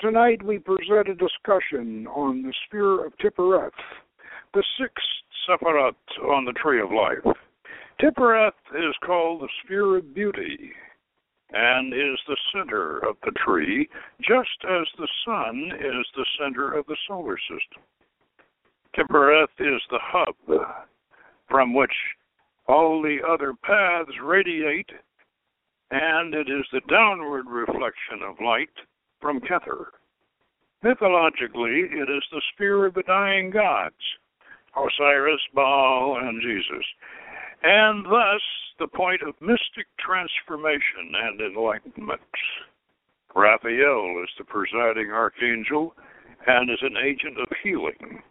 Tonight we present a discussion on the sphere of Tiphereth, the sixth Sephirah on the Tree of Life. Tiphereth is called the sphere of beauty and is the center of the tree, just as the sun is the center of the solar system. Tiphereth is the hub from which all the other paths radiate, and it is the downward reflection of light from Kether. Mythologically, it is the sphere of the dying gods, Osiris, Baal, and Jesus, and thus the point of mystic transformation and enlightenment. Raphael is the presiding archangel and is an agent of healing.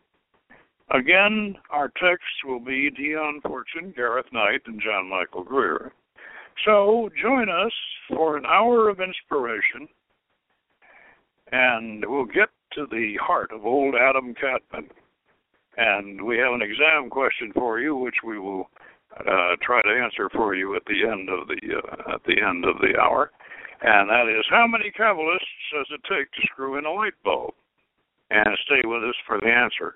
Again, our texts will be Dion Fortune, Gareth Knight, and John Michael Greer. So join us for an hour of inspiration, and we'll get to the heart of old Adam Kadmon. And we have an exam question for you, which we will uh, try to answer for you at the end of the uh, at the end of the hour. And that is, how many Kabbalists does it take to screw in a light bulb? And stay with us for the answer.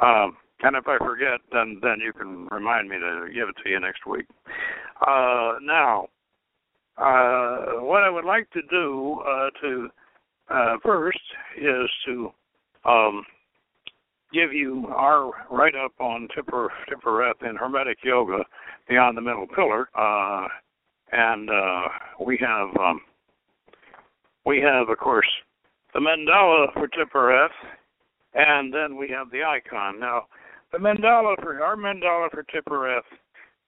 Um, and if I forget, then then you can remind me to give it to you next week. Uh, now, uh, what I would like to do uh, to uh, first is to um, give you our write up on Tipper Tiphereth in Hermetic Yoga Beyond the Middle Pillar, uh, and uh, we have um, we have of course the mandala for Tiphereth and then we have the icon. Now, the mandala for our mandala for Tiphereth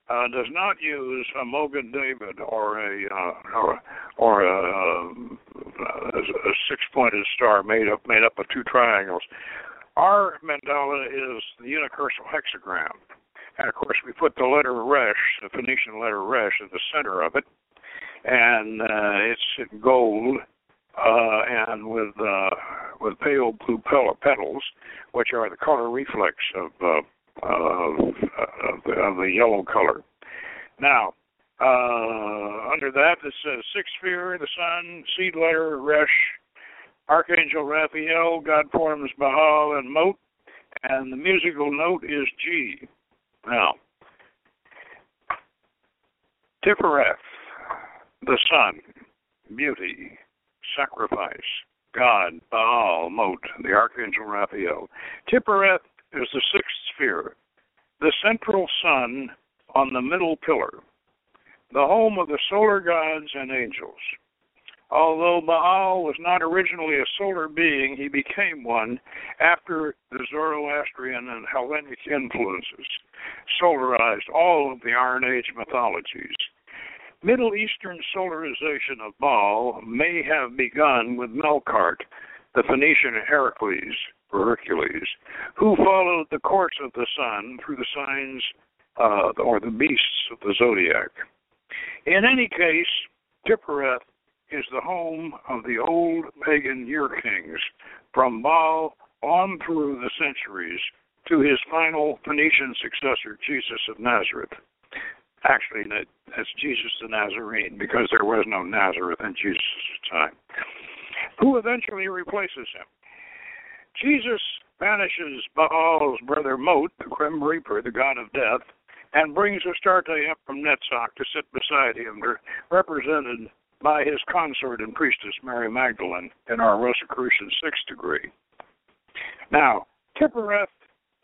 uh, does not use a Mogen David or a uh, or, or a, a, a six-pointed star made up made up of two triangles. Our mandala is the universal hexagram, and of course we put the letter Resh, the Phoenician letter Resh, at the center of it, and uh, it's in gold uh, and with uh, with pale blue petals, which are the color reflex of uh, of, of, the, of the yellow color. Now, uh, under that it says six sphere, the sun, seed letter, Resh, Archangel Raphael, God forms Baal and Mot, and the musical note is G. Now, Tiphereth, the sun, beauty, sacrifice, God, Baal, Mot, the Archangel Raphael. Tiphereth is the sixth sphere, the central sun on the middle pillar, the home of the solar gods and angels. Although Baal was not originally a solar being, he became one after the Zoroastrian and Hellenic influences solarized all of the Iron Age mythologies. Middle Eastern solarization of Baal may have begun with Melkart, the Phoenician Heracles, or Hercules, who followed the course of the sun through the signs uh, or the beasts of the zodiac. In any case, Tiphereth is the home of the old pagan year kings, from Baal on through the centuries to his final Phoenician successor, Jesus of Nazareth. Actually, that's Jesus the Nazarene, because there was no Nazareth in Jesus' time. Who eventually replaces him? Jesus banishes Baal's brother Mot, the Grim Reaper, the god of death, and brings Astarte up from Netzach to sit beside him, represented by his consort and priestess Mary Magdalene in our Rosicrucian sixth degree. Now, Tiphereth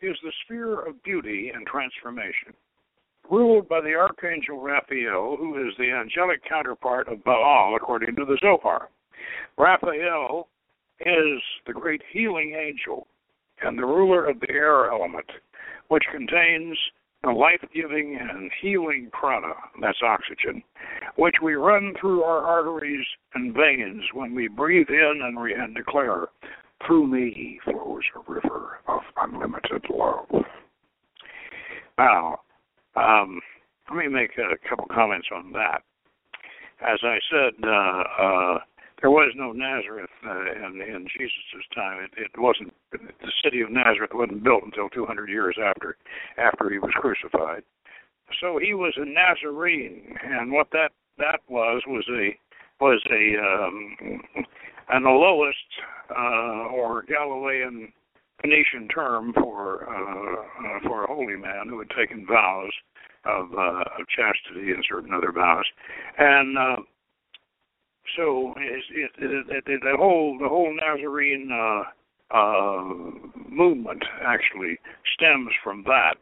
is the sphere of beauty and transformation ruled by the archangel Raphael, who is the angelic counterpart of Baal, according to the Zohar. Raphael is the great healing angel and the ruler of the air element, which contains the life giving and healing prana, that's oxygen, which we run through our arteries and veins when we breathe in and, re- and declare, Through me flows a river of unlimited love. Now, um, let me make a couple comments on that. As I said, uh, uh, there was no Nazareth uh, in, in Jesus' time. It, it wasn't the city of Nazareth wasn't built until 200 years after after he was crucified. so he was a Nazarene, and what that that was was a was a um, an Elohist uh, or Galilean Phoenician term for uh, uh, for a holy man who had taken vows of, uh, of chastity and certain other vows, and uh, so it, it, it, it, the whole the whole Nazarene uh, uh, movement actually stems from that,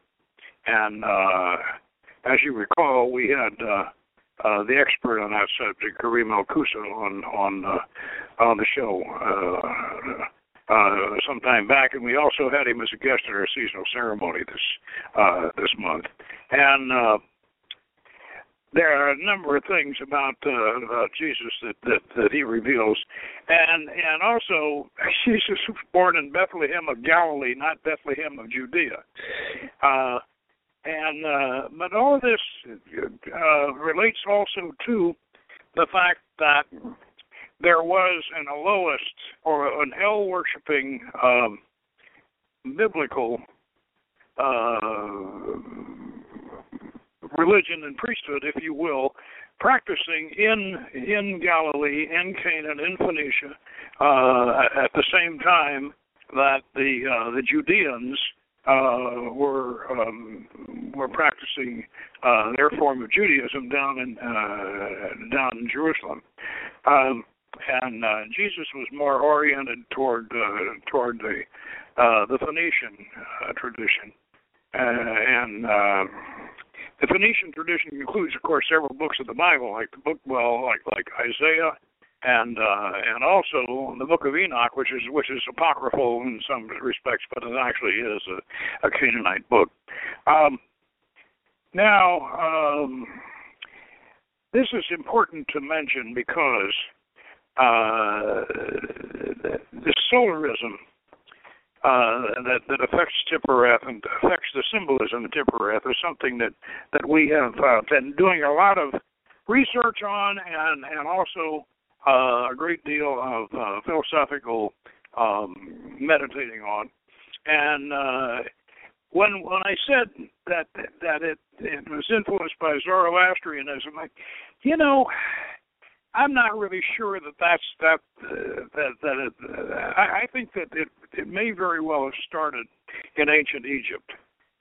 and uh, as you recall, we had uh, uh, the expert on that subject, Karim Koussa, on on uh, on the show uh, uh, some time back, and we also had him as a guest at our seasonal ceremony this uh, this month. And uh, there are a number of things about uh, about Jesus that, that that he reveals, and and also Jesus was born in Bethlehem of Galilee, not Bethlehem of Judea. Uh, and uh, but all this uh, relates also to the fact that there was an Elohist or an El worshiping um, biblical uh, religion and priesthood, if you will, practicing in in Galilee, in Canaan, in Phoenicia, uh, at the same time that the uh, the Judeans uh, were um, were practicing uh, their form of Judaism down in uh, down in Jerusalem. Um, and uh, Jesus was more oriented toward uh, toward the uh, the Phoenician uh, tradition, uh, and uh, the Phoenician tradition includes, of course, several books of the Bible, like the book, well, like like Isaiah, and uh, and also the Book of Enoch, which is which is apocryphal in some respects, but it actually is a, a Canaanite book. Um, now, um, this is important to mention because uh, the solarism uh, that that affects Tiphereth and affects the symbolism of Tiphereth is something that that we have uh, been doing a lot of research on and and also uh, a great deal of uh, philosophical um, meditating on, and uh, when when I said that that it it was influenced by Zoroastrianism, I, you know, I'm not really sure that that's that uh, that that it, uh, I, I think that it it may very well have started in ancient Egypt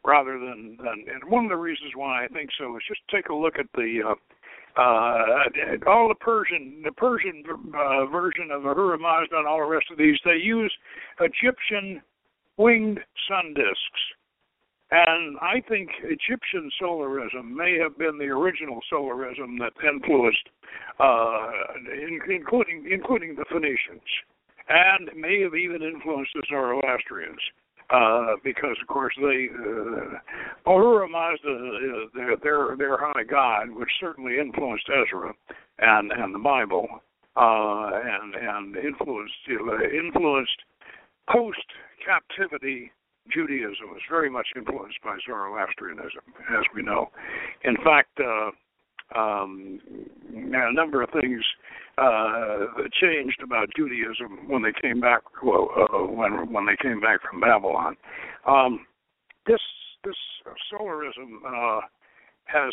rather than than and one of the reasons why I think so is just take a look at the uh, uh, all the Persian, the Persian uh, version of Ahura Mazda and all the rest of these, they use Egyptian winged sun discs. And I think Egyptian solarism may have been the original solarism that influenced, uh, in, including including the Phoenicians, and may have even influenced the Zoroastrians uh, because of course they uh, Ahura Mazda uh, their their their high god, which certainly influenced Ezra and and the Bible, uh, and and influenced uh, influenced post captivity Judaism was very much influenced by Zoroastrianism, as we know. In fact. Uh, um, a number of things uh, changed about Judaism when they came back well, uh, when when they came back from Babylon. Um, this this solarism uh, has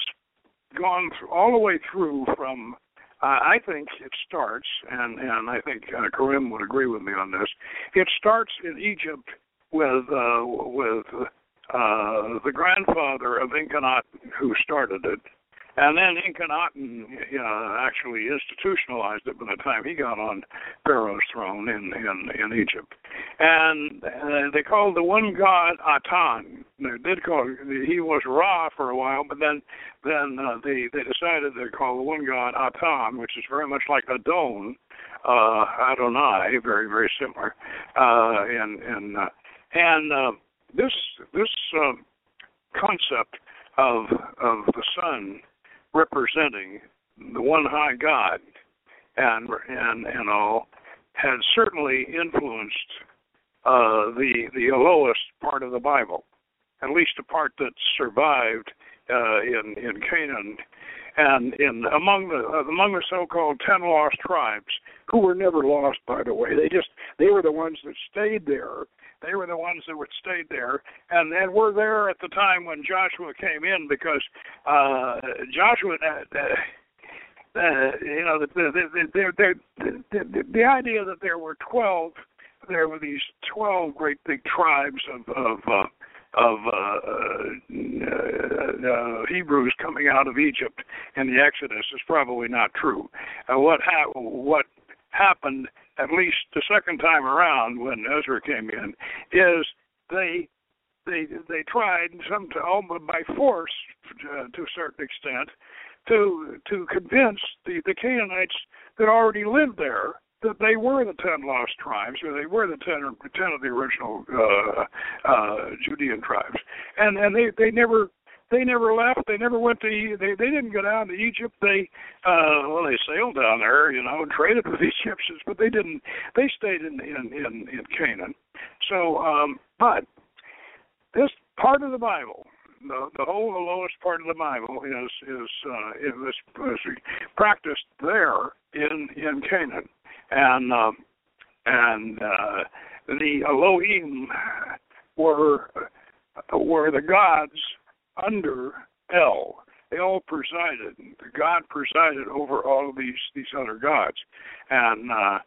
gone through, all the way through from. Uh, I think it starts, and and I think uh, Karim would agree with me on this. It starts in Egypt with uh, with uh, the grandfather of Akhenaten who started it, and then Akhenaten uh, actually institutionalized it by the time he got on Pharaoh's throne in in, in Egypt. And uh, they called the one god Atan. They did call he was Ra for a while, but then then uh, they they decided to call the one god Atan, which is very much like Adon, uh, Adonai, very very similar. Uh, and and uh, and uh, this this uh, concept of of the sun representing the one high God and and and all had certainly influenced uh, the the Elohist part of the Bible, at least the part that survived uh, in in Canaan, and in among the uh, among the so-called ten lost tribes, who were never lost, by the way. They just they were the ones that stayed there They were the ones that would stayed there, and and were there at the time when Joshua came in because uh, Joshua. Uh, uh, you know, the the, the, the, the, the, the idea that there were twelve, there were these twelve great big tribes of of uh, of uh, uh, uh, Hebrews coming out of Egypt in the Exodus is probably not true. Uh, what ha- what happened at least the second time around when Ezra came in is they they they tried some to, almost by force uh, to a certain extent to to convince the the Canaanites that already lived there that they were the ten lost tribes, or they were the ten ten of the original uh, uh, Judean tribes, and and they they never they never left. They never went to. They they didn't go down to Egypt. They uh well they sailed down there, you know, and traded with the Egyptians, but they didn't. They stayed in in in, in Canaan. So, um, but this part of the Bible, the the whole the Elohist part of the Bible is is uh, is, is practiced there in in Canaan, and uh, and uh, the Elohim were were the gods under El. All presided. God presided over all of these these other gods, and uh,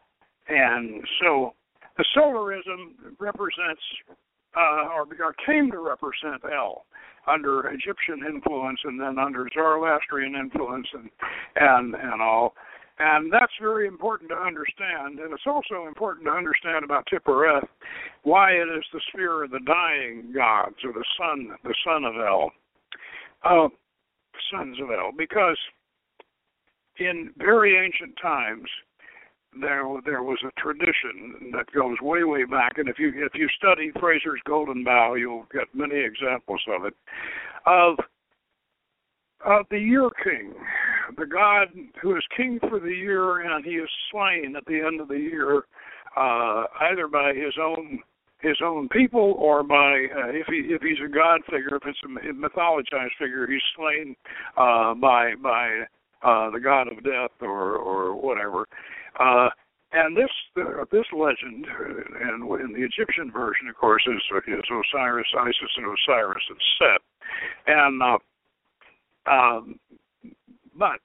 and so the solarism represents uh, or, or came to represent El under Egyptian influence and then under Zoroastrian influence and and and all. And that's very important to understand. And it's also important to understand about Tiphereth, why it is the sphere of the dying gods, or the son, the son of El, uh, sons of El, because in very ancient times there there was a tradition that goes way way back, and if you if you study Frazer's Golden Bough, you'll get many examples of it, of of the year king, the god who is king for the year, and he is slain at the end of the year, uh, either by his own his own people or by uh, if he if he's a god figure, if it's a mythologized figure, he's slain uh, by by uh, the god of death or or whatever. Uh, and this uh, this legend, uh, and in the Egyptian version, of course, is is Osiris, Isis, and Osiris and Set, and uh, um, but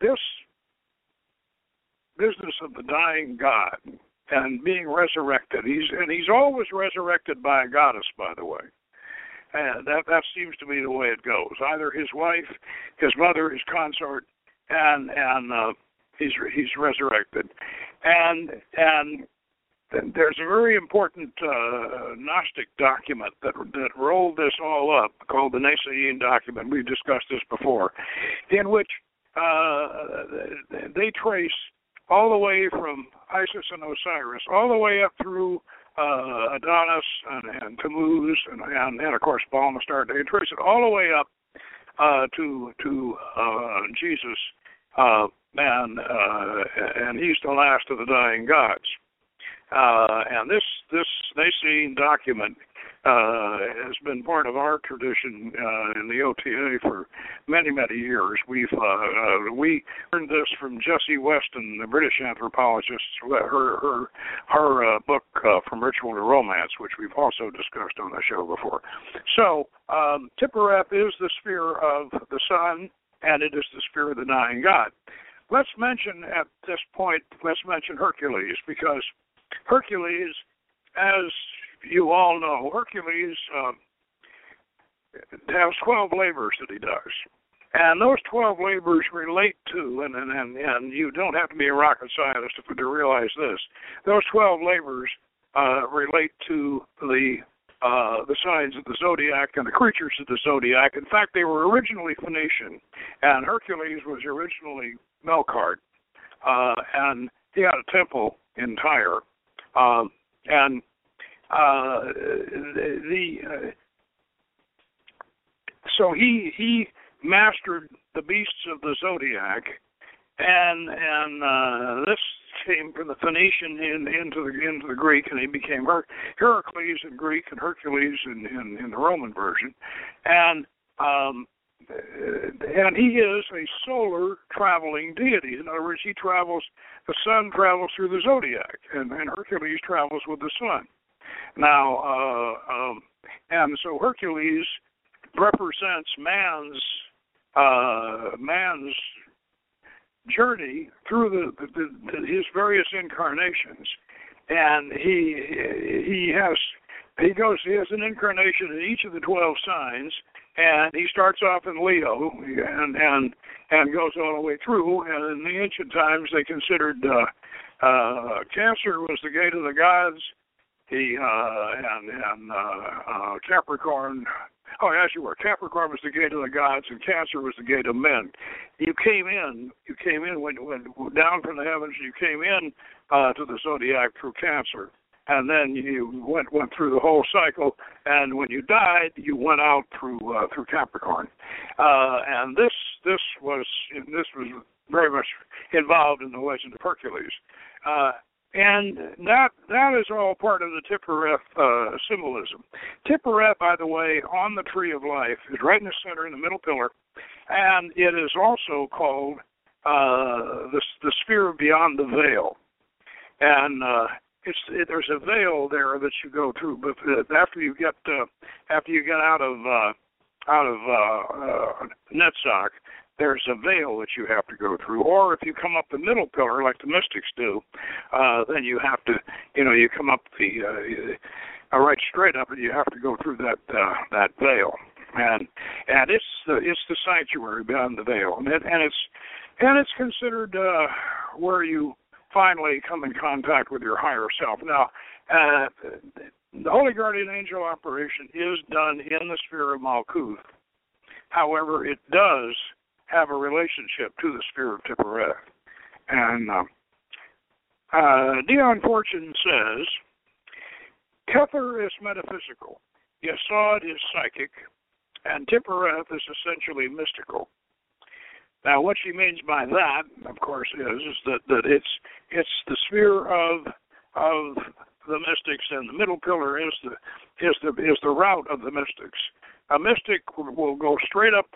this business of the dying god and being resurrected, he's and he's always resurrected by a goddess, by the way. And that that seems to be the way it goes. Either his wife, his mother, his consort, and and uh, he's he's resurrected, and and there's a very important uh, Gnostic document that that rolled this all up called the Naassene document. We've discussed this before, in which uh, they trace all the way from Isis and Osiris, all the way up through uh, Adonis and, and Tammuz, and, and, and of course Astarte. They trace it all the way up uh, to to uh, Jesus, uh, and and he's the last of the dying gods. Uh, and this this Naassene document uh, has been part of our tradition uh, in the OTA for many many years. We've uh, uh, we learned this from Jessie Weston, the British anthropologist, her her her uh, book from ritual to romance, which we've also discussed on the show before. So um, Tiphereth is the sphere of the sun, and it is the sphere of the dying god. Let's mention at this point, let's mention Hercules because Hercules, as you all know, Hercules uh, has 12 labors that he does. And those 12 labors relate to, and, and, and, and you don't have to be a rocket scientist to, to realize this, those 12 labors uh, relate to the uh, the signs of the zodiac and the creatures of the zodiac. In fact, they were originally Phoenician, and Hercules was originally Melkart, uh, and he had a temple in Tyre. Um, and uh, the, uh, so he he mastered the beasts of the zodiac, and and uh, this came from the Phoenician in, into the into the Greek, and he became Her- Heracles in Greek and Hercules in, in, in the Roman version, and um, and he is a solar traveling deity. In other words, he travels. The sun travels through the zodiac, and, and Hercules travels with the sun. Now, uh, um, and so Hercules represents man's uh, man's journey through the, the, the, his various incarnations, and he he has he goes he has an incarnation in each of the twelve signs, and he starts off in Leo and and and goes all the way through. And in the ancient times, they considered uh, uh, Cancer was the gate of the gods. He uh, and and uh, uh, Capricorn Oh, as you were. Capricorn was the gate of the gods, and Cancer was the gate of men. You came in. You came in when, when down from the heavens. You came in uh, to the zodiac through Cancer, and then you went went through the whole cycle. And when you died, you went out through uh, through Capricorn. Uh, and this this was this was very much involved in the legend of Hercules. Uh, and that that is all part of the Tiphereth uh, symbolism. Tiphereth, by the way, on the tree of life is right in the center, in the middle pillar, and it is also called uh, the the sphere beyond the veil. And uh, it's it, there's a veil there that you go through, but uh, after you get uh, after you get out of uh, out of uh, uh, Netzach, there's a veil that you have to go through. Or if you come up the middle pillar like the mystics do, uh, then you have to, you know, you come up the uh, uh, right straight up, and you have to go through that uh, that veil. And and it's the it's the sanctuary beyond the veil, and it, and it's and it's considered uh, where you finally come in contact with your higher self. Now, uh, the Holy Guardian Angel operation is done in the sphere of Malkuth. However, it does have a relationship to the sphere of Tiphereth. And uh, uh, Dion Fortune says, Kether is metaphysical, Yesod is psychic, and Tiphereth is essentially mystical. Now, what she means by that, of course, is, is that, that it's it's the sphere of of the mystics, and the middle pillar is the is the is the route of the mystics. A mystic will, go straight up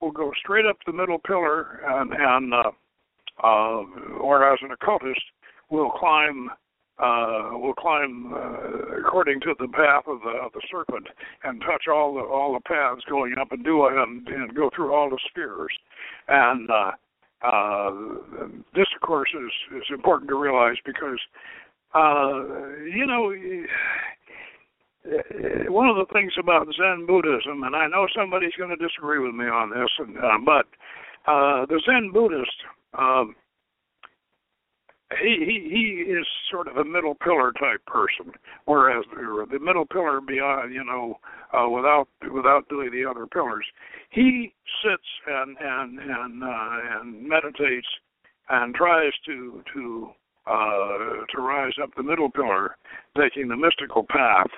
will go straight up the middle pillar, and, and uh, uh, whereas an occultist will climb uh, will climb uh, according to the path of the, of the serpent and touch all the all the paths going up and do and, and go through all the spheres. And uh, uh, this, of course, is is important to realize because uh, you know uh, one of the things about Zen Buddhism, and I know somebody's going to disagree with me on this, and, uh, but uh, the Zen Buddhist, um, he he is sort of a middle pillar type person, whereas the, the middle pillar beyond, you know, uh, without without doing the other pillars, he sits and and and uh, and meditates and tries to to uh, to rise up the middle pillar, taking the mystical path.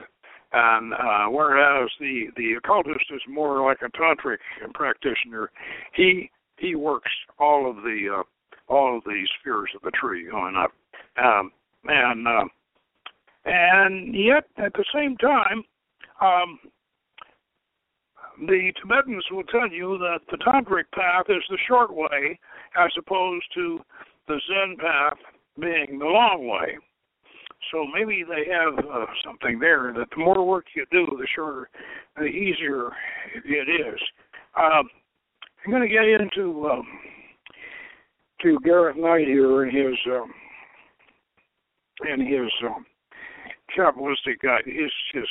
And uh, whereas the the occultist is more like a tantric practitioner, he he works all of the uh, all of the spheres of the tree going up, um, and uh, and yet at the same time, um, the Tibetans will tell you that the tantric path is the short way, as opposed to the Zen path being the long way. So maybe they have uh, something there that the more work you do, the shorter, the easier it is. Um, I'm going to get into um, to Gareth Knight here in his um, his um, Kabbalistic guide, his his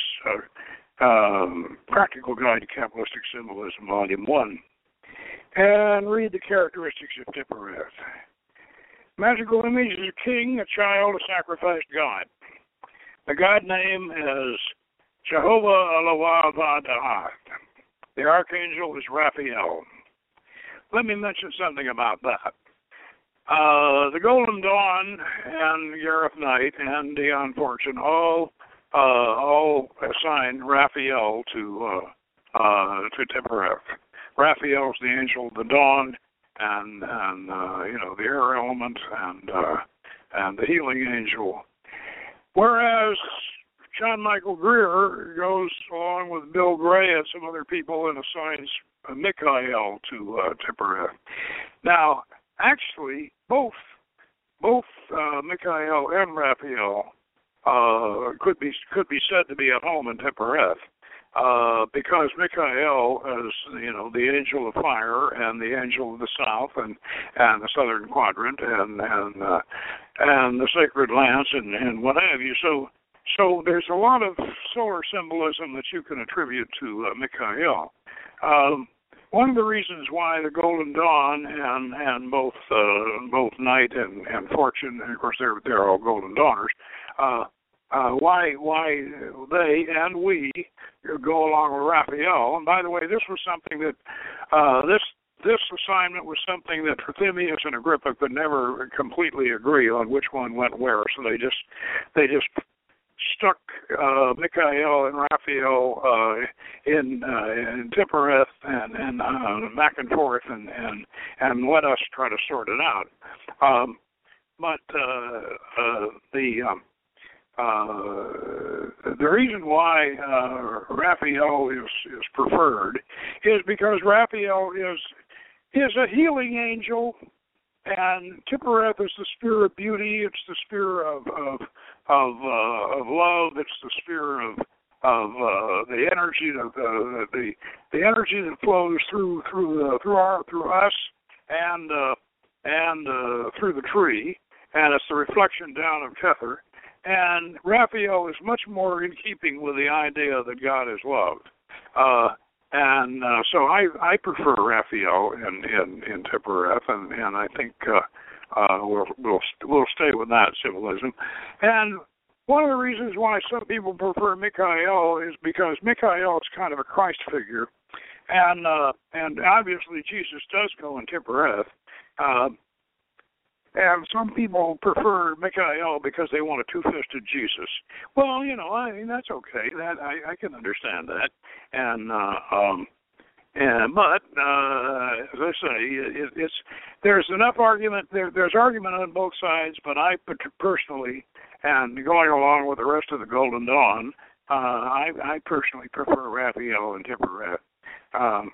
uh, um, practical guide to Kabbalistic symbolism, volume one, and read the characteristics of Tiphereth. Magical image is a king, a child, a sacrificed god. The god name is Jehovah Elohim The archangel is Raphael. Let me mention something about that. Uh, the Golden Dawn and Gareth Knight and Dion Fortune all uh, all assign Raphael to uh, uh, to Tiphereth. Raphael's the angel of the dawn and and uh, you know the air element and uh, and the healing angel. Whereas John Michael Greer goes along with Bill Gray and some other people and assigns Michael to uh, Tiphereth. Now, actually, both both uh, Michael and Raphael uh, could be could be said to be at home in Tiphereth. Uh, because Michael is, you know, the angel of fire and the angel of the south and and the southern quadrant and and uh, and the sacred lance and and what have you. So so there's a lot of solar symbolism that you can attribute to uh, Michael. Um, one of the reasons why the Golden Dawn and and both uh, both Knight and and Fortune, and of course they're they're all Golden Dawners. Uh, uh, why why they and we go along with Raphael. And by the way, this was something that uh, this this assignment was something that Trithemius and Agrippa could never completely agree on which one went where. So they just they just stuck uh, Michael and Raphael uh, in uh, in Tiphereth and and uh, back and forth and and and let us try to sort it out. Um, but uh, uh, the um, uh, the reason why uh, Raphael is is preferred is because Raphael is is a healing angel, and Tiphereth is the sphere of beauty. It's the sphere of of of, uh, of love. It's the sphere of of uh, the energy of the, the the energy that flows through through the, through our through us and uh, and uh, through the tree, and it's the reflection down of Kether and Raphael is much more in keeping with the idea that God is loved. Uh, and uh, so I I prefer Raphael in in, in Tiphereth, and and I think uh, uh, we'll we'll we'll stay with that symbolism. And one of the reasons why some people prefer Michael is because Michael is kind of a Christ figure, and uh, and obviously Jesus does go in Tiphereth. Uh, and some people prefer Michael because they want a two-fisted Jesus. Well, you know, I mean that's okay. That I, I can understand that. And uh, um, and but uh, as I say, it, it's there's enough argument. There, there's argument on both sides. But I personally, and going along with the rest of the Golden Dawn, uh, I, I personally prefer Raphael and Tiphereth. Um,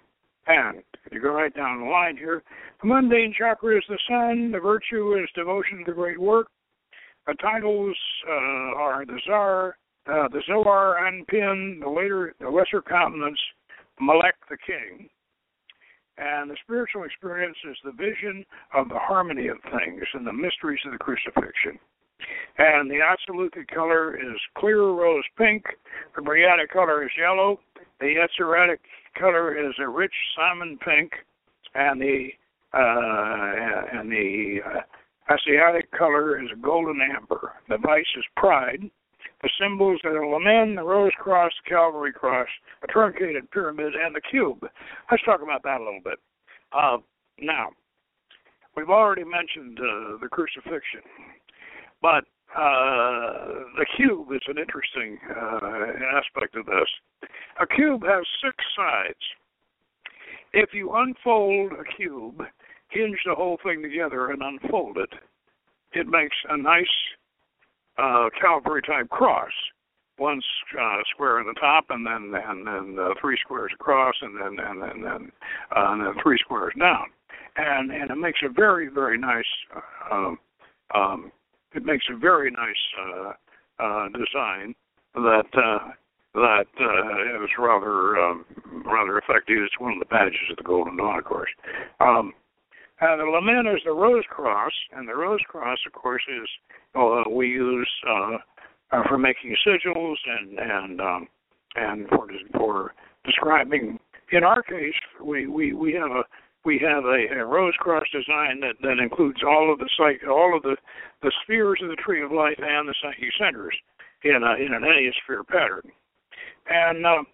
and you go right down the line here. The mundane chakra is the sun. The virtue is devotion to the great work. The titles uh, are the Tsar, uh, the Zohar Anpin, the later, the lesser countenance, Malek the king. And the spiritual experience is the vision of the harmony of things and the mysteries of the crucifixion. And the absolute color is clear rose pink. The Briatic color is yellow. The Yetziratic color is a rich salmon pink, and the uh, and the uh, Assiatic color is golden amber. The vice is pride. The symbols that are the lamen, the rose cross, the Calvary cross, a truncated pyramid, and the cube. Let's talk about that a little bit. Uh, now, we've already mentioned uh, the crucifixion, but uh, the cube is an interesting uh, aspect of this. A cube has six sides. If you unfold a cube, hinge the whole thing together, and unfold it, it makes a nice uh, Calvary type cross. One uh, square in the top, and then and then uh, three squares across, and then and then and, uh, and then three squares down, and and it makes a very very nice uh, um, um, it makes a very nice uh, uh, design that uh, that uh, is rather um, rather effective. It's one of the badges of the Golden Dawn, of course. Um, and the lamen is the rose cross, and the rose cross, of course, is uh, we use uh, uh, for making sigils and and um, and for for describing. In our case, we we we have a we have a, a rose cross design that, that includes all of the site, all of the, the spheres of the tree of life and the psychic centers in a, in an enneasphere pattern. And uh,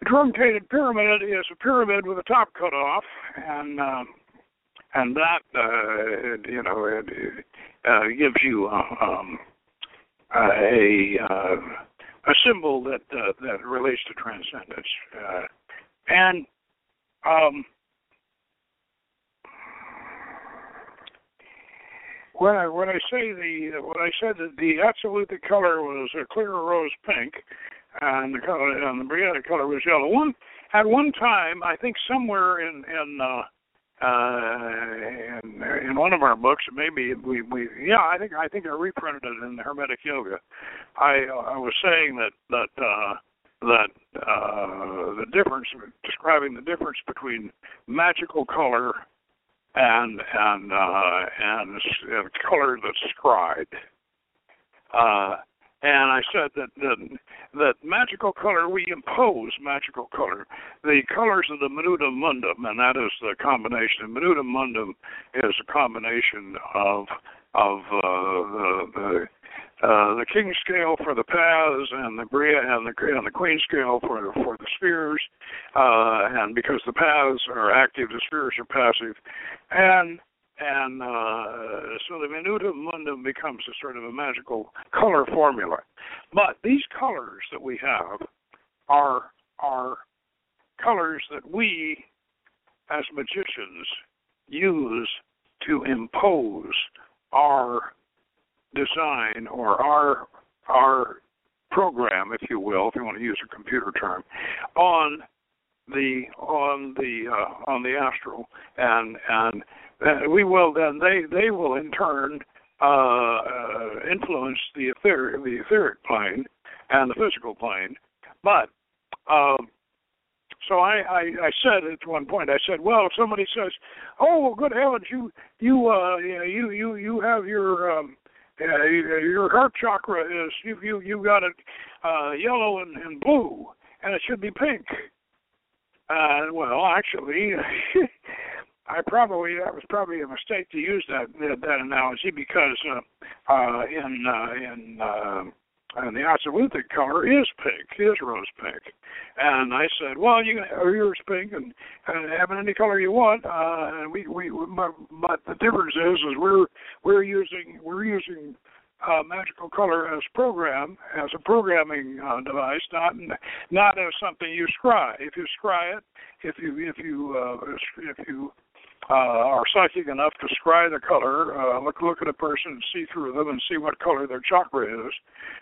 the truncated pyramid is a pyramid with a top cut off, and uh, and that uh, you know it, uh, gives you uh, um, a uh, a symbol that uh, that relates to transcendence. And um, when I when I say the when I said that the absolute color was a clear rose pink, and the color and the Briatic color was yellow. One at one time, I think somewhere in in uh, uh, in, in one of our books, maybe we, we, yeah, I think I think I reprinted it in Hermetic Yoga. I I was saying that that uh, that uh, the difference, describing the difference between magical color and and uh, and, and color that's scried. Uh, and I said that, that that magical color we impose magical color. The colors of the minutum mundum, and that is the combination. The Minutum mundum is a combination of of uh, the, the uh, the king scale for the paths and the bria and the and the queen scale for for the spheres, uh, and because the paths are active, the spheres are passive, and and uh, so the minutum mundum becomes a sort of a magical color formula. But these colors that we have are are colors that we as magicians use to impose our design or our our program, if you will, if you want to use a computer term, on the on the uh, on the astral, and and uh, we will then they they will in turn uh, uh, influence the etheric the etheric plane and the physical plane, but. Um, so I, I, I said at one point, I said, well, if somebody says, "Oh, well, good heavens, you you uh you you you have your um, uh, your heart chakra is you you you got it uh, yellow and, and blue, and it should be pink." Uh, well, actually, I probably that was probably a mistake to use that that, analogy because uh, uh, in uh, in uh, and the Atziluthic color is pink, is rose pink. And I said, well, you have yours pink and, and any color you want. Uh, and we we but, but the difference is is we're we're using we're using uh, magical color as program as a programming uh, device, not not as something you scry. If you scry it, if you if you uh, if you uh, are psychic enough to scry the color, uh, look look at a person and see through them and see what color their chakra is,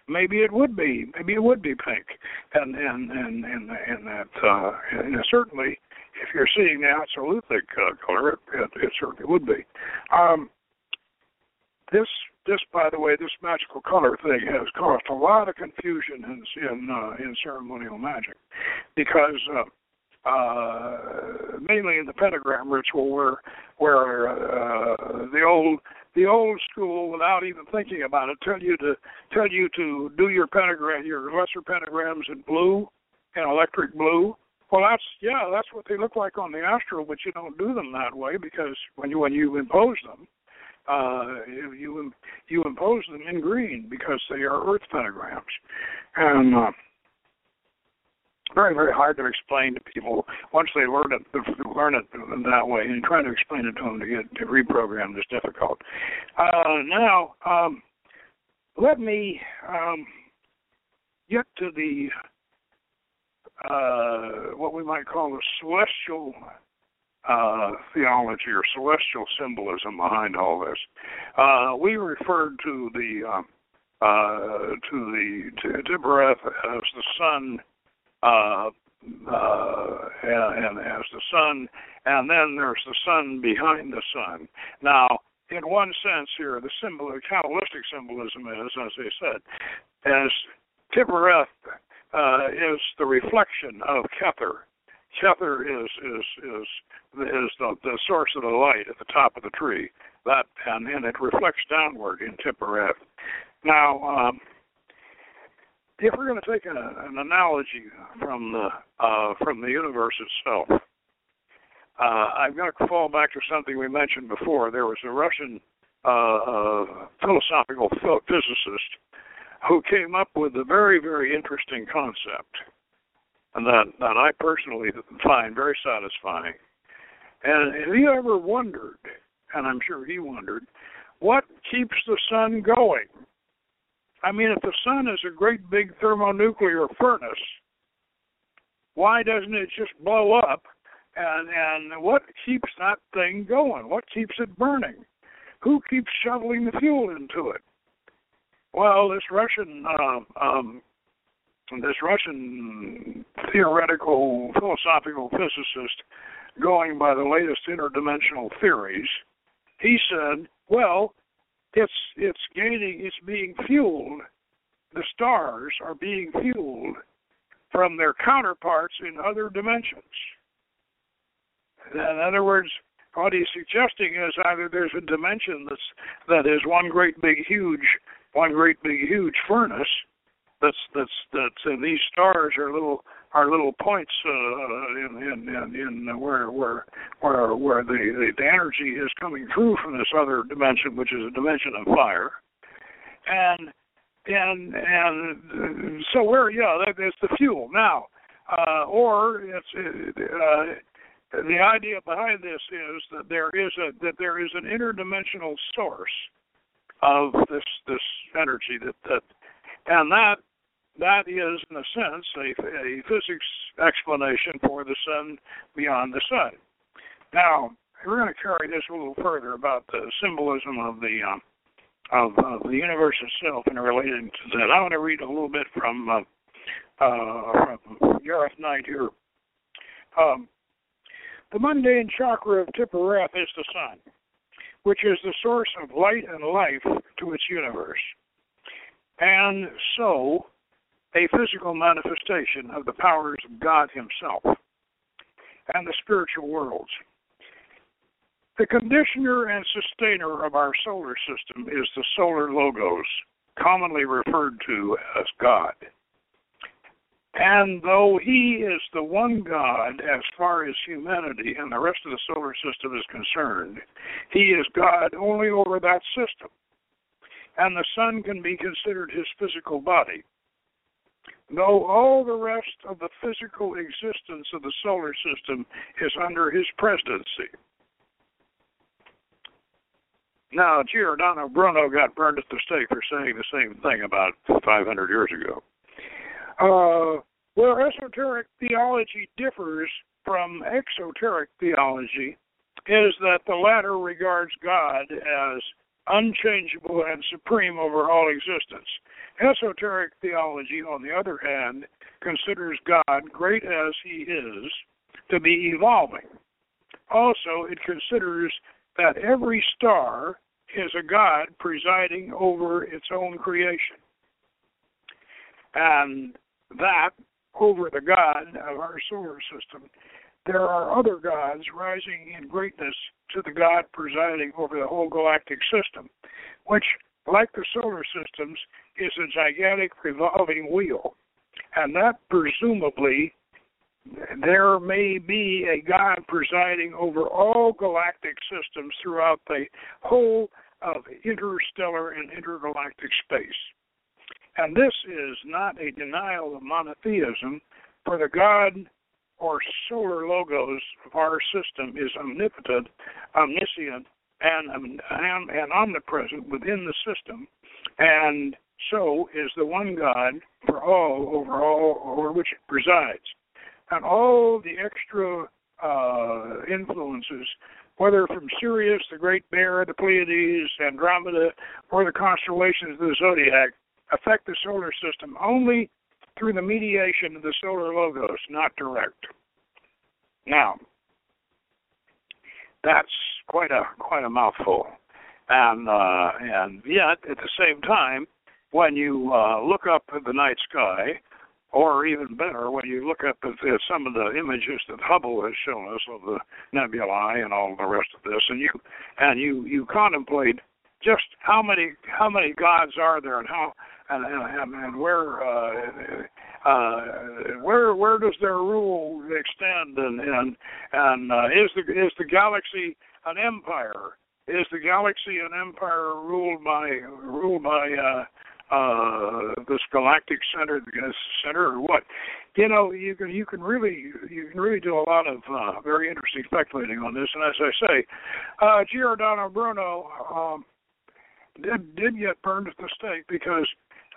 maybe it would be maybe it would be pink, and and and and, and that uh, and certainly if you're seeing the Atziluthic uh, color, it, it, it certainly would be. Um, this this by the way, this magical color thing has caused a lot of confusion in in, uh, in ceremonial magic because. Uh, uh, mainly in the pentagram ritual, where where uh, the old the old school, without even thinking about it, tell you to tell you to do your pentagram, your lesser pentagrams in blue, in electric blue. Well, that's yeah, that's what they look like on the astral, but you don't do them that way because when you when you impose them, uh, you you impose them in green because they are Earth pentagrams, and uh, very very hard to explain to people once they learn it learn it that way and trying to explain it to them to get to reprogram is difficult uh, now um, let me um, get to the uh, what we might call the celestial uh, theology or celestial symbolism behind all this. Uh, we referred to the um, uh, to the to Tiphereth as the sun uh, uh, and, and as the sun, and then there's the sun behind the sun. Now, in one sense here, the symbol, the Kabbalistic symbolism is, as I said, as Tiphereth uh, is the reflection of Kether. Kether is is is is the, the source of the light at the top of the tree. That and, and it reflects downward in Tiphereth. Now, um, if we're going to take a, an analogy from the uh, from the universe itself, uh, I've got to fall back to something we mentioned before. There was a Russian uh, uh, philosophical physicist who came up with a very very interesting concept, and that that I personally find very satisfying. And have you ever wondered, and I'm sure he wondered, what keeps the sun going? I mean, if the sun is a great big thermonuclear furnace, why doesn't it just blow up? And and what keeps that thing going? What keeps it burning? Who keeps shoveling the fuel into it? Well, this Russian um, um, this Russian theoretical philosophical physicist going by the latest interdimensional theories, he said, well, it's it's gaining it's being fueled. The stars are being fueled from their counterparts in other dimensions. In other words, what he's suggesting is either there's a dimension that's that is one great big huge one great big huge furnace that's that's that's and these stars are little are little points uh, in, in in in where where where where the the energy is coming through from this other dimension, which is a dimension of fire, and and and so where yeah that is the fuel. Now, uh, or it's uh, the idea behind this is that there is a that there is an interdimensional source of this this energy that that and that that is in a sense a, a physics explanation for the sun beyond the sun. Now we're going to carry this a little further about the symbolism of the um, of, of the universe itself and relating to that. I want to read a little bit from uh, uh, Knight here. Um, the mundane chakra of Tiphereth is the sun, which is the source of light and life to its universe, and so a physical manifestation of the powers of God Himself and the spiritual worlds. The conditioner and sustainer of our solar system is the solar logos, commonly referred to as God. And though he is the one God as far as humanity and the rest of the solar system is concerned, he is God only over that system. And the sun can be considered his physical body. Though all the rest of the physical existence of the solar system is under his presidency. Now, Giordano Bruno got burned at the stake for saying the same thing about 500 years ago. Uh, where esoteric theology differs from exoteric theology is that the latter regards God as unchangeable and supreme over all existence. Esoteric theology, on the other hand, considers God, great as he is, to be evolving. Also, it considers that every star is a God presiding over its own creation. And that over the God of our solar system. There are other gods rising in greatness to the God presiding over the whole galactic system, which, like the solar systems, is a gigantic revolving wheel. And that presumably there may be a God presiding over all galactic systems throughout the whole of interstellar and intergalactic space. And this is not a denial of monotheism, for the God or solar logos of our system is omnipotent, omniscient, and, and, and omnipresent within the system, and so is the one God for all over all over which it presides. And all the extra uh, influences, whether from Sirius, the Great Bear, the Pleiades, Andromeda, or the constellations of the zodiac, affect the solar system only through the mediation of the solar logos, not direct. Now, that's quite a quite a mouthful, and uh, and yet at the same time, when you uh, look up at the night sky, or even better, when you look up at, at some of the images that Hubble has shown us of the nebulae and all the rest of this, and you and you you contemplate just how many how many gods are there and how and and, and where uh, uh, where where does their rule extend and and and uh, is the is the galaxy an empire? Is the galaxy an empire ruled by ruled by uh, uh, this galactic center, the center, or what? You know, you can you can really you can really do a lot of uh, very interesting speculating on this. And as I say, uh, Giordano Bruno um, did did get burned at the stake because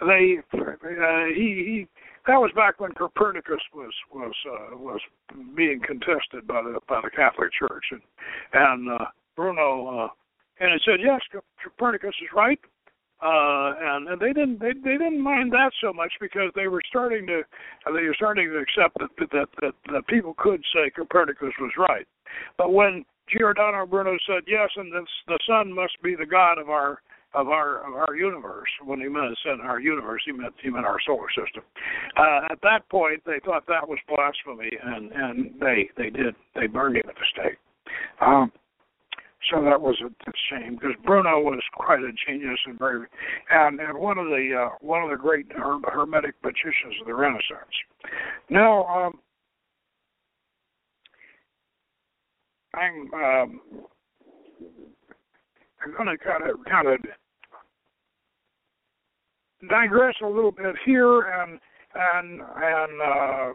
they uh, he he that was back when Copernicus was was uh, was being contested by the by the Catholic Church and and uh, Bruno uh, and it said yes Copernicus is right uh, and, and they didn't they, they didn't mind that so much because they were starting to they were starting to accept that that that, that people could say Copernicus was right. But when Giordano Bruno said yes, and the, the sun must be the god of our of our of our universe. When he meant said our universe, he meant he meant our solar system. Uh, at that point, they thought that was blasphemy, and and they they did they burned him at the stake. Um, so that was a, shame because Bruno was quite a genius and very and and one of the uh, one of the great her, hermetic magicians of the Renaissance. Now. Um, I'm um, I'm going to kind of kind of digress a little bit here and and and uh,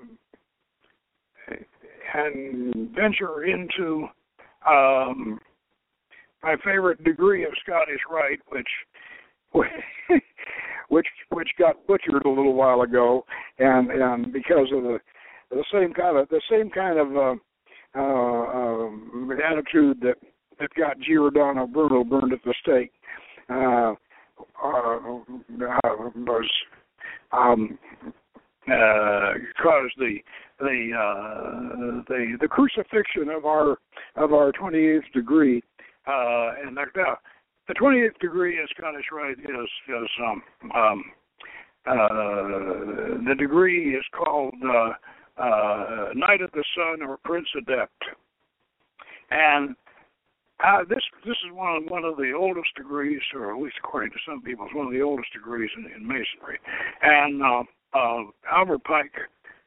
and venture into um, my favorite degree of Scottish Rite, which which which got butchered a little while ago, and and because of the the same kind of the same kind of uh, uh, um, attitude that that got Giordano Bruno burned at the stake. Uh, uh, was um, uh, caused the the uh, the the crucifixion of our of our 28th degree, uh, and the, the 28th degree in Scottish Rite is is um, um, uh, the degree is called uh, uh, Knight of the Sun or Prince Adept, and uh, this this is one of one of the oldest degrees, or at least according to some people, it's one of the oldest degrees in, in masonry. And uh, uh, Albert Pike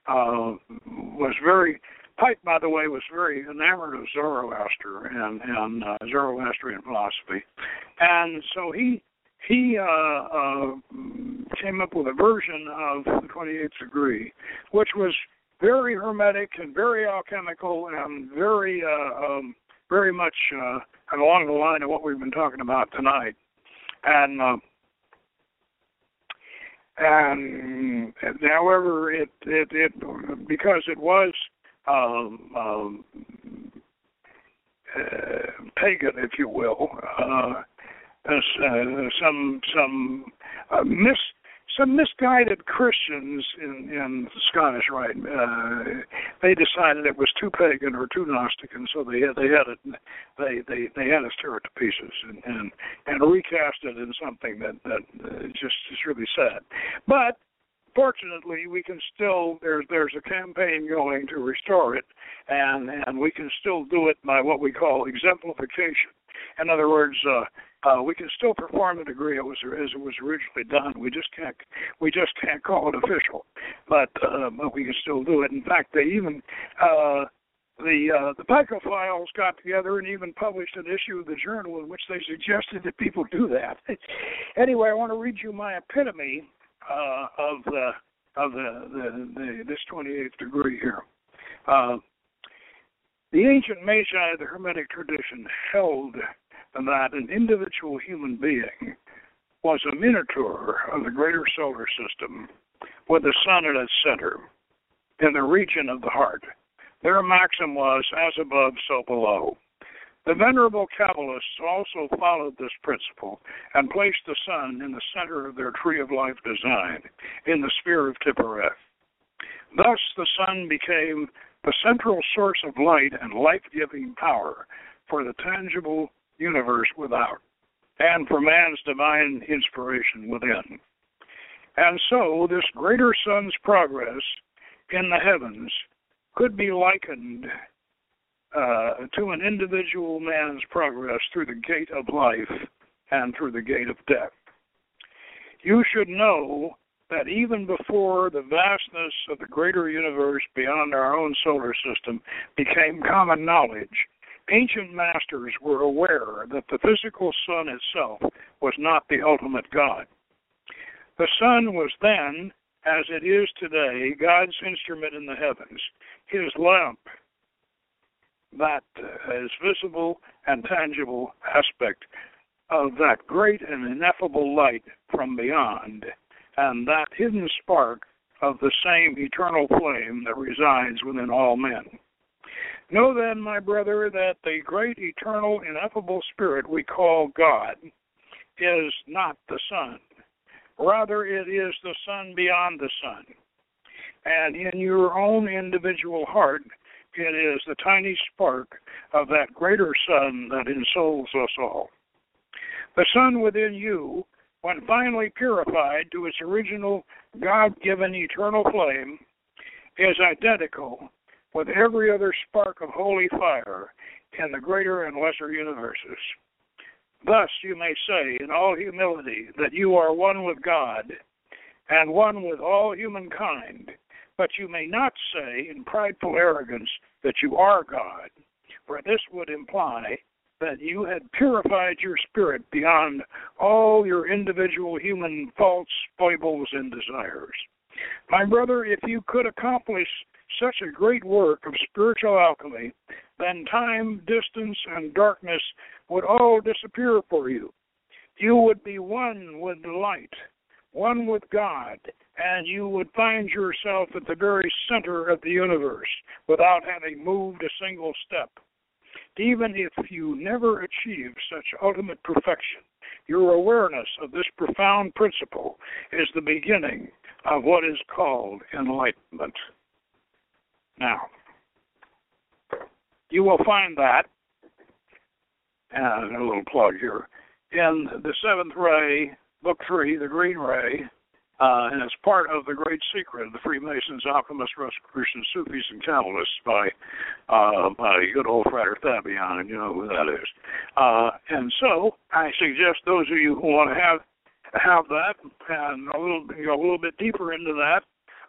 uh, was very Pike, by the way, was very enamored of Zoroaster and and uh, Zoroastrian philosophy, and so he he uh, uh, came up with a version of the 28th degree, which was very hermetic and very alchemical and very uh, um, very much uh, along the line of what we've been talking about tonight. And uh, and however, it it it because it was um, um, uh, pagan, if you will, uh, uh, some some uh, mis some misguided Christians in in Scottish Rite. Uh, they decided it was too pagan or too Gnostic, and so they had they had it they they they had us tear it to pieces and and and recast it in something that that uh, just is really sad. But fortunately, we can still there's there's a campaign going to restore it, and and we can still do it by what we call exemplification. In other words, uh, uh, we can still perform the degree it was as it was originally done. We just can't we just can't call it official, but uh, but we can still do it. In fact, they even uh, the uh, the Picophiles got together and even published an issue of the journal in which they suggested that people do that. anyway, I want to read you my epitome uh, of the of the, the, the this 28th degree here. Uh, the ancient Magi of the Hermetic tradition held that an individual human being was a miniature of the greater solar system with the sun at its center in the region of the heart. Their maxim was, as above, so below. The venerable Kabbalists also followed this principle and placed the sun in the center of their tree of life design, in the sphere of Tiphereth. Thus, the sun became the central source of light and life giving power for the tangible universe without, and for man's divine inspiration within. And so, this greater sun's progress in the heavens could be likened uh, to an individual man's progress through the gate of life and through the gate of death. You should know that even before the vastness of the greater universe beyond our own solar system became common knowledge, ancient masters were aware that the physical sun itself was not the ultimate God. The sun was then, as it is today, God's instrument in the heavens, his lamp, that is visible and tangible aspect of that great and ineffable light from beyond, and that hidden spark of the same eternal flame that resides within all men. Know then, my brother, that the great eternal ineffable spirit we call God is not the sun. Rather, it is the sun beyond the sun. And in your own individual heart, it is the tiny spark of that greater sun that ensouls us all. The sun within you, when finally purified to its original God given eternal flame, is identical with every other spark of holy fire in the greater and lesser universes. Thus, you may say in all humility that you are one with God and one with all humankind, but you may not say in prideful arrogance that you are God, for this would imply that you had purified your spirit beyond all your individual human faults, foibles, and desires. My brother, if you could accomplish such a great work of spiritual alchemy, then time, distance, and darkness would all disappear for you. You would be one with the light, one with God, and you would find yourself at the very center of the universe without having moved a single step. Even if you never achieve such ultimate perfection, your awareness of this profound principle is the beginning of what is called enlightenment. Now, you will find that, and a little plug here, in the seventh ray, book three, the green ray, uh, and it's part of the great secret of the Freemasons, alchemists, Rosicrucians, Sufis, and Kabbalists by uh, good old Frater Fabian, and you know who that is. Uh, and so I suggest those of you who want to have have that and a little go a little bit deeper into that,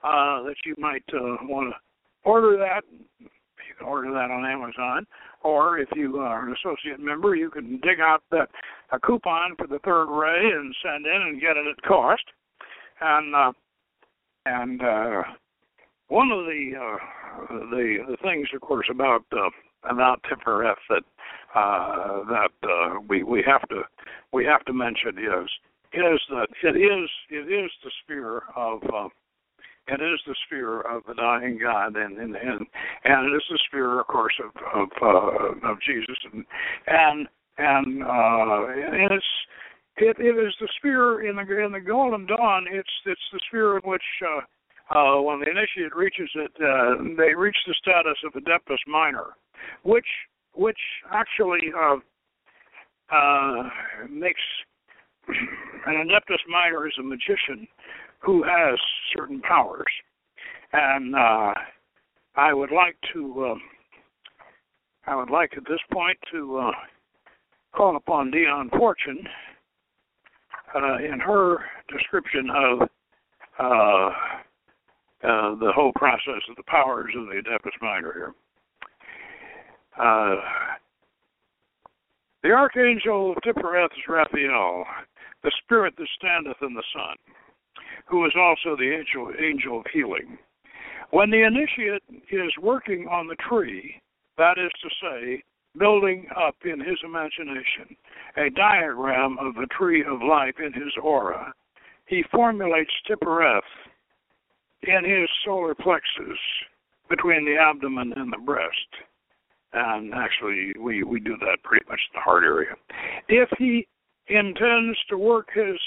uh, that you might uh, want to order that. You can order that on Amazon, or if you are an associate member, you can dig out that a coupon for the third ray and send in and get it at cost. And uh, and uh, one of the uh, the the things, of course, about uh, about Tiphereth that uh, that uh, we we have to we have to mention is is that it is it is the sphere of uh, it is the sphere of the dying God, and and and, and it is the sphere, of course, of of, uh, of Jesus, and and and uh, and it's it, it is the sphere in the in the Golden Dawn. It's it's the sphere in which uh, uh, when the initiate reaches it, uh, they reach the status of adeptus minor, which which actually uh, uh, makes an adeptus minor is a magician who has certain powers, and uh, I would like to uh, I would like at this point to uh, call upon Dion Fortune uh, in her description of uh, uh, the whole process of the powers of the Adeptus Minor here. The archangel of Tiphereth is Raphael, the spirit that standeth in the sun, who is also the angel, angel of healing. When the initiate is working on the tree, that is to say, building up in his imagination a diagram of the tree of life in his aura, he formulates Tiphereth in his solar plexus between the abdomen and the breast. And actually, we, we do that pretty much in the heart area. If he intends to work his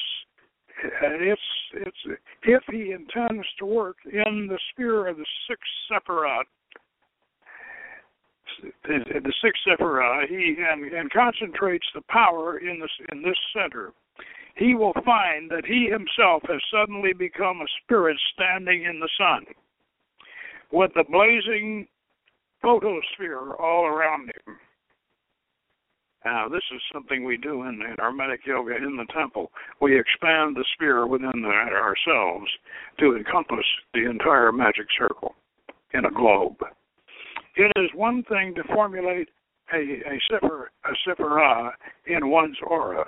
it's it's if he intends to work in the sphere of the sixth sephirot the sixth sephirah, he and, and concentrates the power in this in this center, he will find that he himself has suddenly become a spirit standing in the sun, with the blazing photosphere all around him. Now, this is something we do in, in Hermetic Yoga in the temple. We expand the sphere within the, ourselves to encompass the entire magic circle in a globe. It is one thing to formulate a, a a in one's aura,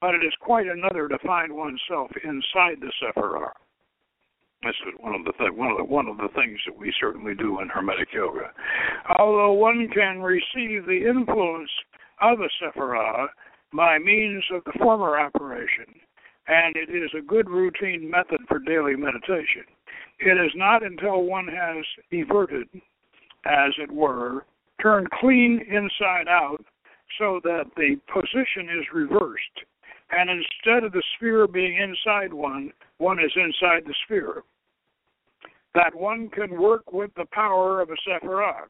but it is quite another to find oneself inside the sephirah. This is one of the th- one of the one of the things that we certainly do in Hermetic Yoga. Although one can receive the influence of a sephirah by means of the former operation, and it is a good routine method for daily meditation. It is not until one has everted as it were, turned clean inside out so that the position is reversed and instead of the sphere being inside one, one is inside the sphere. That one can work with the power of a Sephiroth.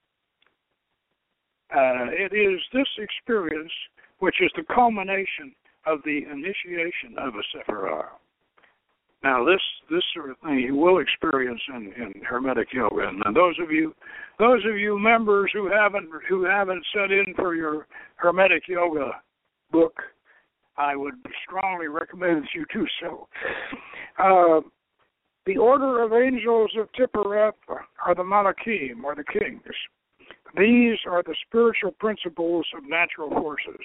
Uh, it is this experience which is the culmination of the initiation of a Sephiroth. Now, this this sort of thing you will experience in, in Hermetic yoga, and those of you those of you members who haven't who haven't set in for your Hermetic yoga book, I would strongly recommend that you do so. Uh, the order of angels of Tiphereth are the Malachim, or the kings. These are the spiritual principles of natural forces,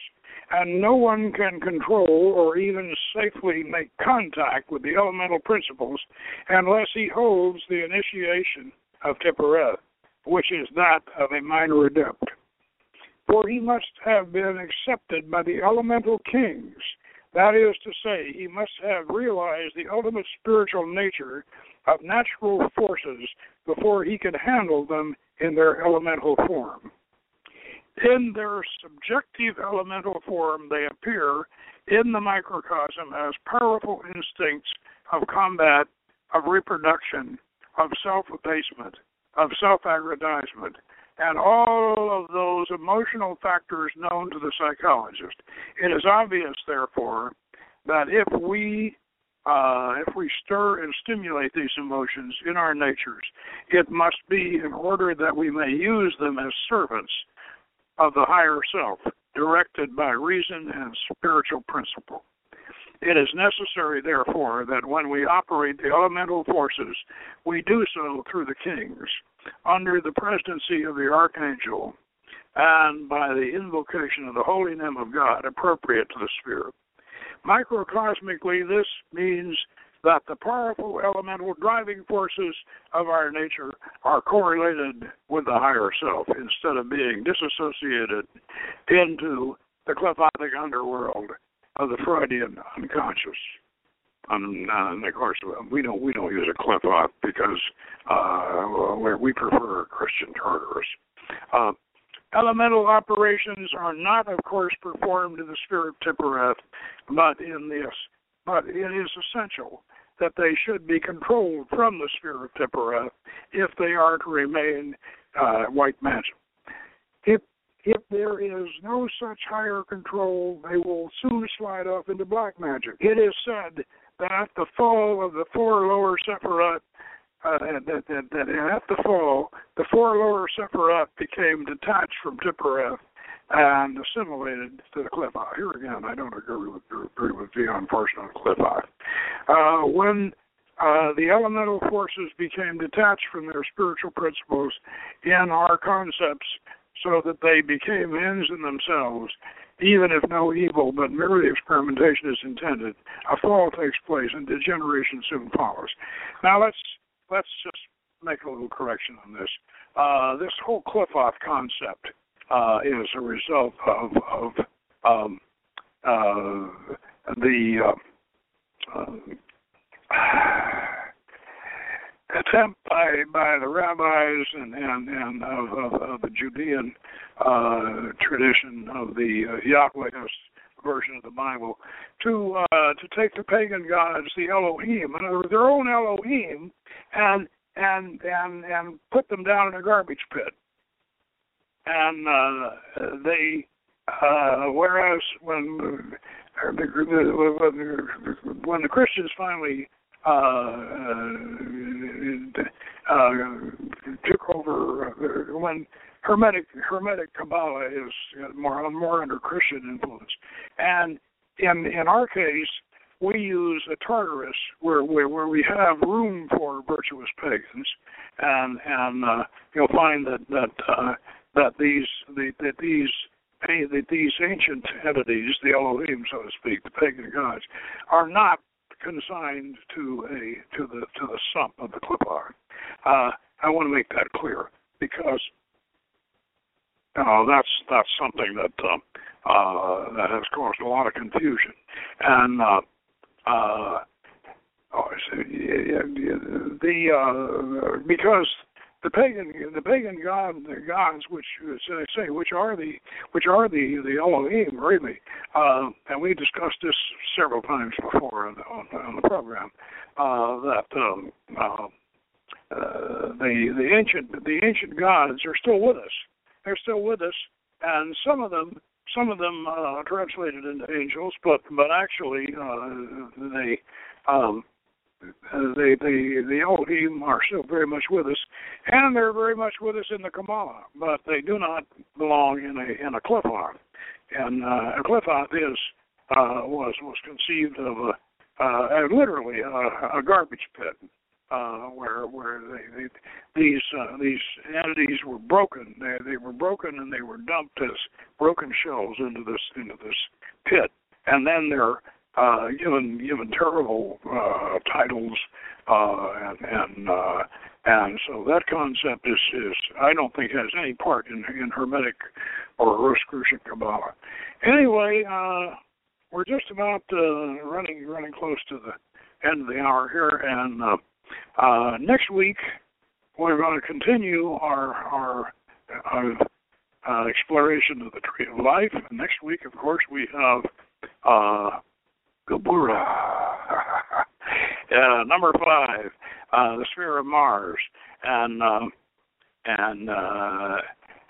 and no one can control or even safely make contact with the elemental principles unless he holds the initiation of Tiphereth, which is that of a minor adept. For he must have been accepted by the elemental kings. That is to say, he must have realized the ultimate spiritual nature of natural forces before he could handle them in their elemental form. In their subjective elemental form, they appear in the microcosm as powerful instincts of combat, of reproduction, of self abasement, of self aggrandizement, and all of those emotional factors known to the psychologist. It is obvious, therefore, that if we uh, if we stir and stimulate these emotions in our natures, it must be in order that we may use them as servants of the higher self, directed by reason and spiritual principle. It is necessary, therefore, that when we operate the elemental forces, we do so through the kings, under the presidency of the archangel, and by the invocation of the holy name of God appropriate to the Spirit. Microcosmically, this means that the powerful elemental driving forces of our nature are correlated with the higher self instead of being disassociated into the qliphothic underworld of the Freudian unconscious. Um, and of course, we don't we don't use a qliphoth because uh, we prefer Christian Tartarus. Uh, Elemental operations are not, of course, performed in the sphere of Tiphereth, but in this. But it is essential that they should be controlled from the sphere of Tiphereth if they are to remain uh, white magic. If if there is no such higher control, they will soon slide off into black magic. It is said that the fall of the four lower Sephiroth uh, that, that, that at the fall, the four lower Sephiroth became detached from Tiphereth and assimilated to the qliphoth. Here again, I don't agree with, agree with Parson on qliphoth. Uh, when uh, the elemental forces became detached from their spiritual principles in our concepts so that they became ends in themselves, even if no evil but merely experimentation is intended, a fall takes place and degeneration soon follows. Now let's let's just make a little correction on this. Uh, this whole qliphoth concept uh, is a result of, of um, uh, the uh, uh, attempt by by the rabbis and and, and of, of, of the Judean uh, tradition of the uh, Yahwehist version of the Bible to uh, to take the pagan gods, the Elohim, in other words, their own Elohim, and and and and put them down in a garbage pit. And uh, they, uh, whereas when uh, when the Christians finally uh, uh, took over, uh, when Hermetic Hermetic Kabbalah is more more under Christian influence, and in in our case, we use a Tartarus where where, where we have room for virtuous pagans, and and uh, you'll find that that uh, that these the, that these that these ancient entities, the Elohim, so to speak, the pagan gods, are not consigned to a to the to the sump of the qliphoth. Uh, I want to make that clear because uh, that's that's something that uh, uh, that has caused a lot of confusion, and uh, uh, oh, the uh, because the pagan the pagan god the gods which as I say which are the which are the the Elohim really uh, and we discussed this several times before on, on, on the program uh, that um, uh, uh, the the ancient the ancient gods are still with us they're still with us. And some of them some of them uh, translated into angels but but actually uh, they um, uh, the the Elohim are still very much with us, and they're very much with us in the Kabbalah, but they do not belong in a in a qliphoth. And uh, a qliphoth is uh, was was conceived of a, uh, literally a, a garbage pit uh, where where they, they, these uh, these entities were broken. They they were broken and they were dumped as broken shells into this into this pit, and then they're uh, given given terrible uh, titles, uh, and and uh, and so that concept is is I don't think has any part in in Hermetic or Rosicrucian Kabbalah. Anyway, uh, we're just about uh, running running close to the end of the hour here, and uh, uh, next week we're going to continue our our. Uh, uh, exploration of the tree of life. And next week, of course, we have uh, uh, number five, uh, the sphere of Mars, and uh, and uh,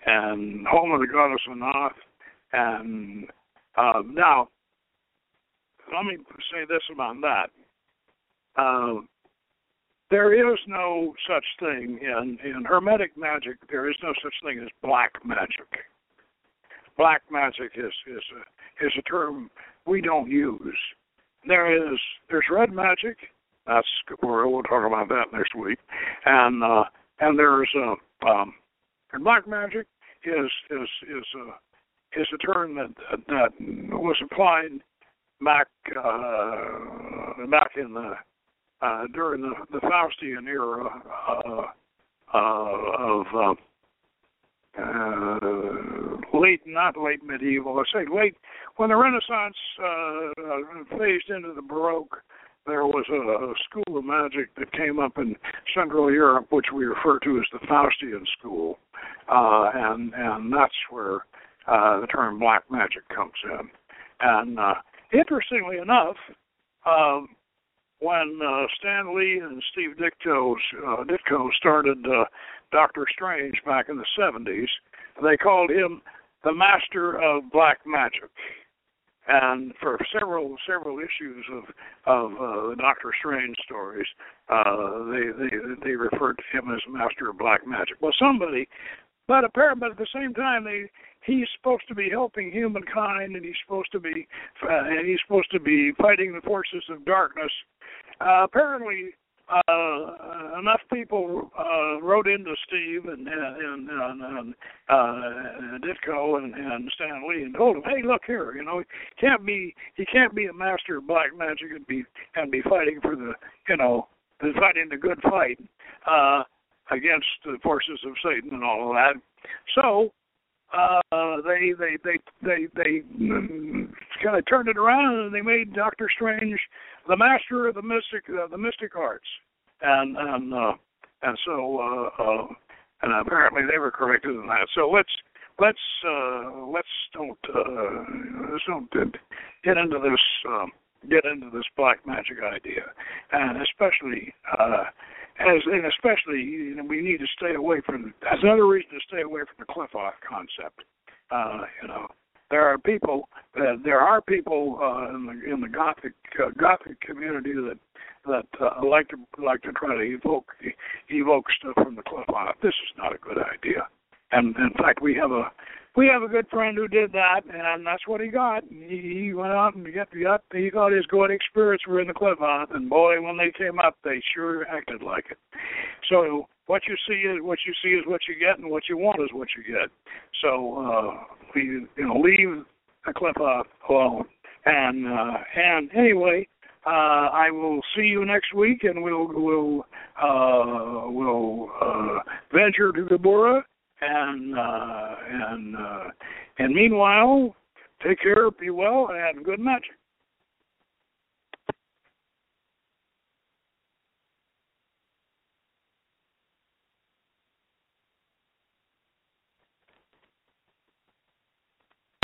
and home of the goddess Anath. And uh, now, let me say this about that. There is no such thing in in Hermetic magic. There is no such thing as black magic. Black magic is is a, is a term we don't use. There is there's red magic. That's we'll talk about that next week. And uh, and there's uh, um, and black magic is is is a is a term that that was applied back uh, back in the uh, during the, the Faustian era uh, uh, of uh, uh, late, not late medieval, I say late when the Renaissance uh, phased into the Baroque, there was a, a school of magic that came up in Central Europe, which we refer to as the Faustian school, uh, and and that's where uh, the term black magic comes in. And uh, interestingly enough, um, when uh, Stan Lee and Steve Ditko, uh, Ditko started uh, Doctor Strange back in the 70s, they called him the master of black magic and for several several issues of of uh, the Doctor Strange stories, uh, they they they referred to him as Master of Black Magic. Well, somebody, but apparently, but at the same time, they he's supposed to be helping humankind, and he's supposed to be uh, and he's supposed to be fighting the forces of darkness. Uh, apparently, uh, enough people uh, wrote into Steve and and and, and uh, Ditko and, and Stan Lee and told him, "Hey, look here, you know, he can't be he can't be a master of black magic and be and be fighting for the you know fighting the good fight uh, against the forces of Satan and all of that." So uh, they they they they they mm, kind of turned it around and they made Doctor Strange the master of the mystic uh, the mystic arts, and and uh, and so uh, uh, and apparently they were corrected in that. So let's let's uh, let's don't uh, let's don't get into this um, get into this black magic idea, and especially uh, as and especially you know, we need to stay away from. That's another reason to stay away from the qliphoth concept. Uh, you know, there are people uh, there are people uh, in the in the gothic uh, gothic community that that uh, like to like to try to evoke evoke stuff from the qliphoth. This is not a good idea. And in fact, we have a we have a good friend who did that, and that's what he got. He, he went out and got, got he got his goetic spirits were in the qliphoth, and boy, when they came up, they sure acted like it. So what you see is what you see is what you get, and what you want is what you get. So uh, we you know leave the qliphoth alone. And uh, and anyway, uh, I will see you next week, and we'll we'll uh, we'll uh, venture to Geburah and uh, and uh, and meanwhile, take care, be well, and have a good magic.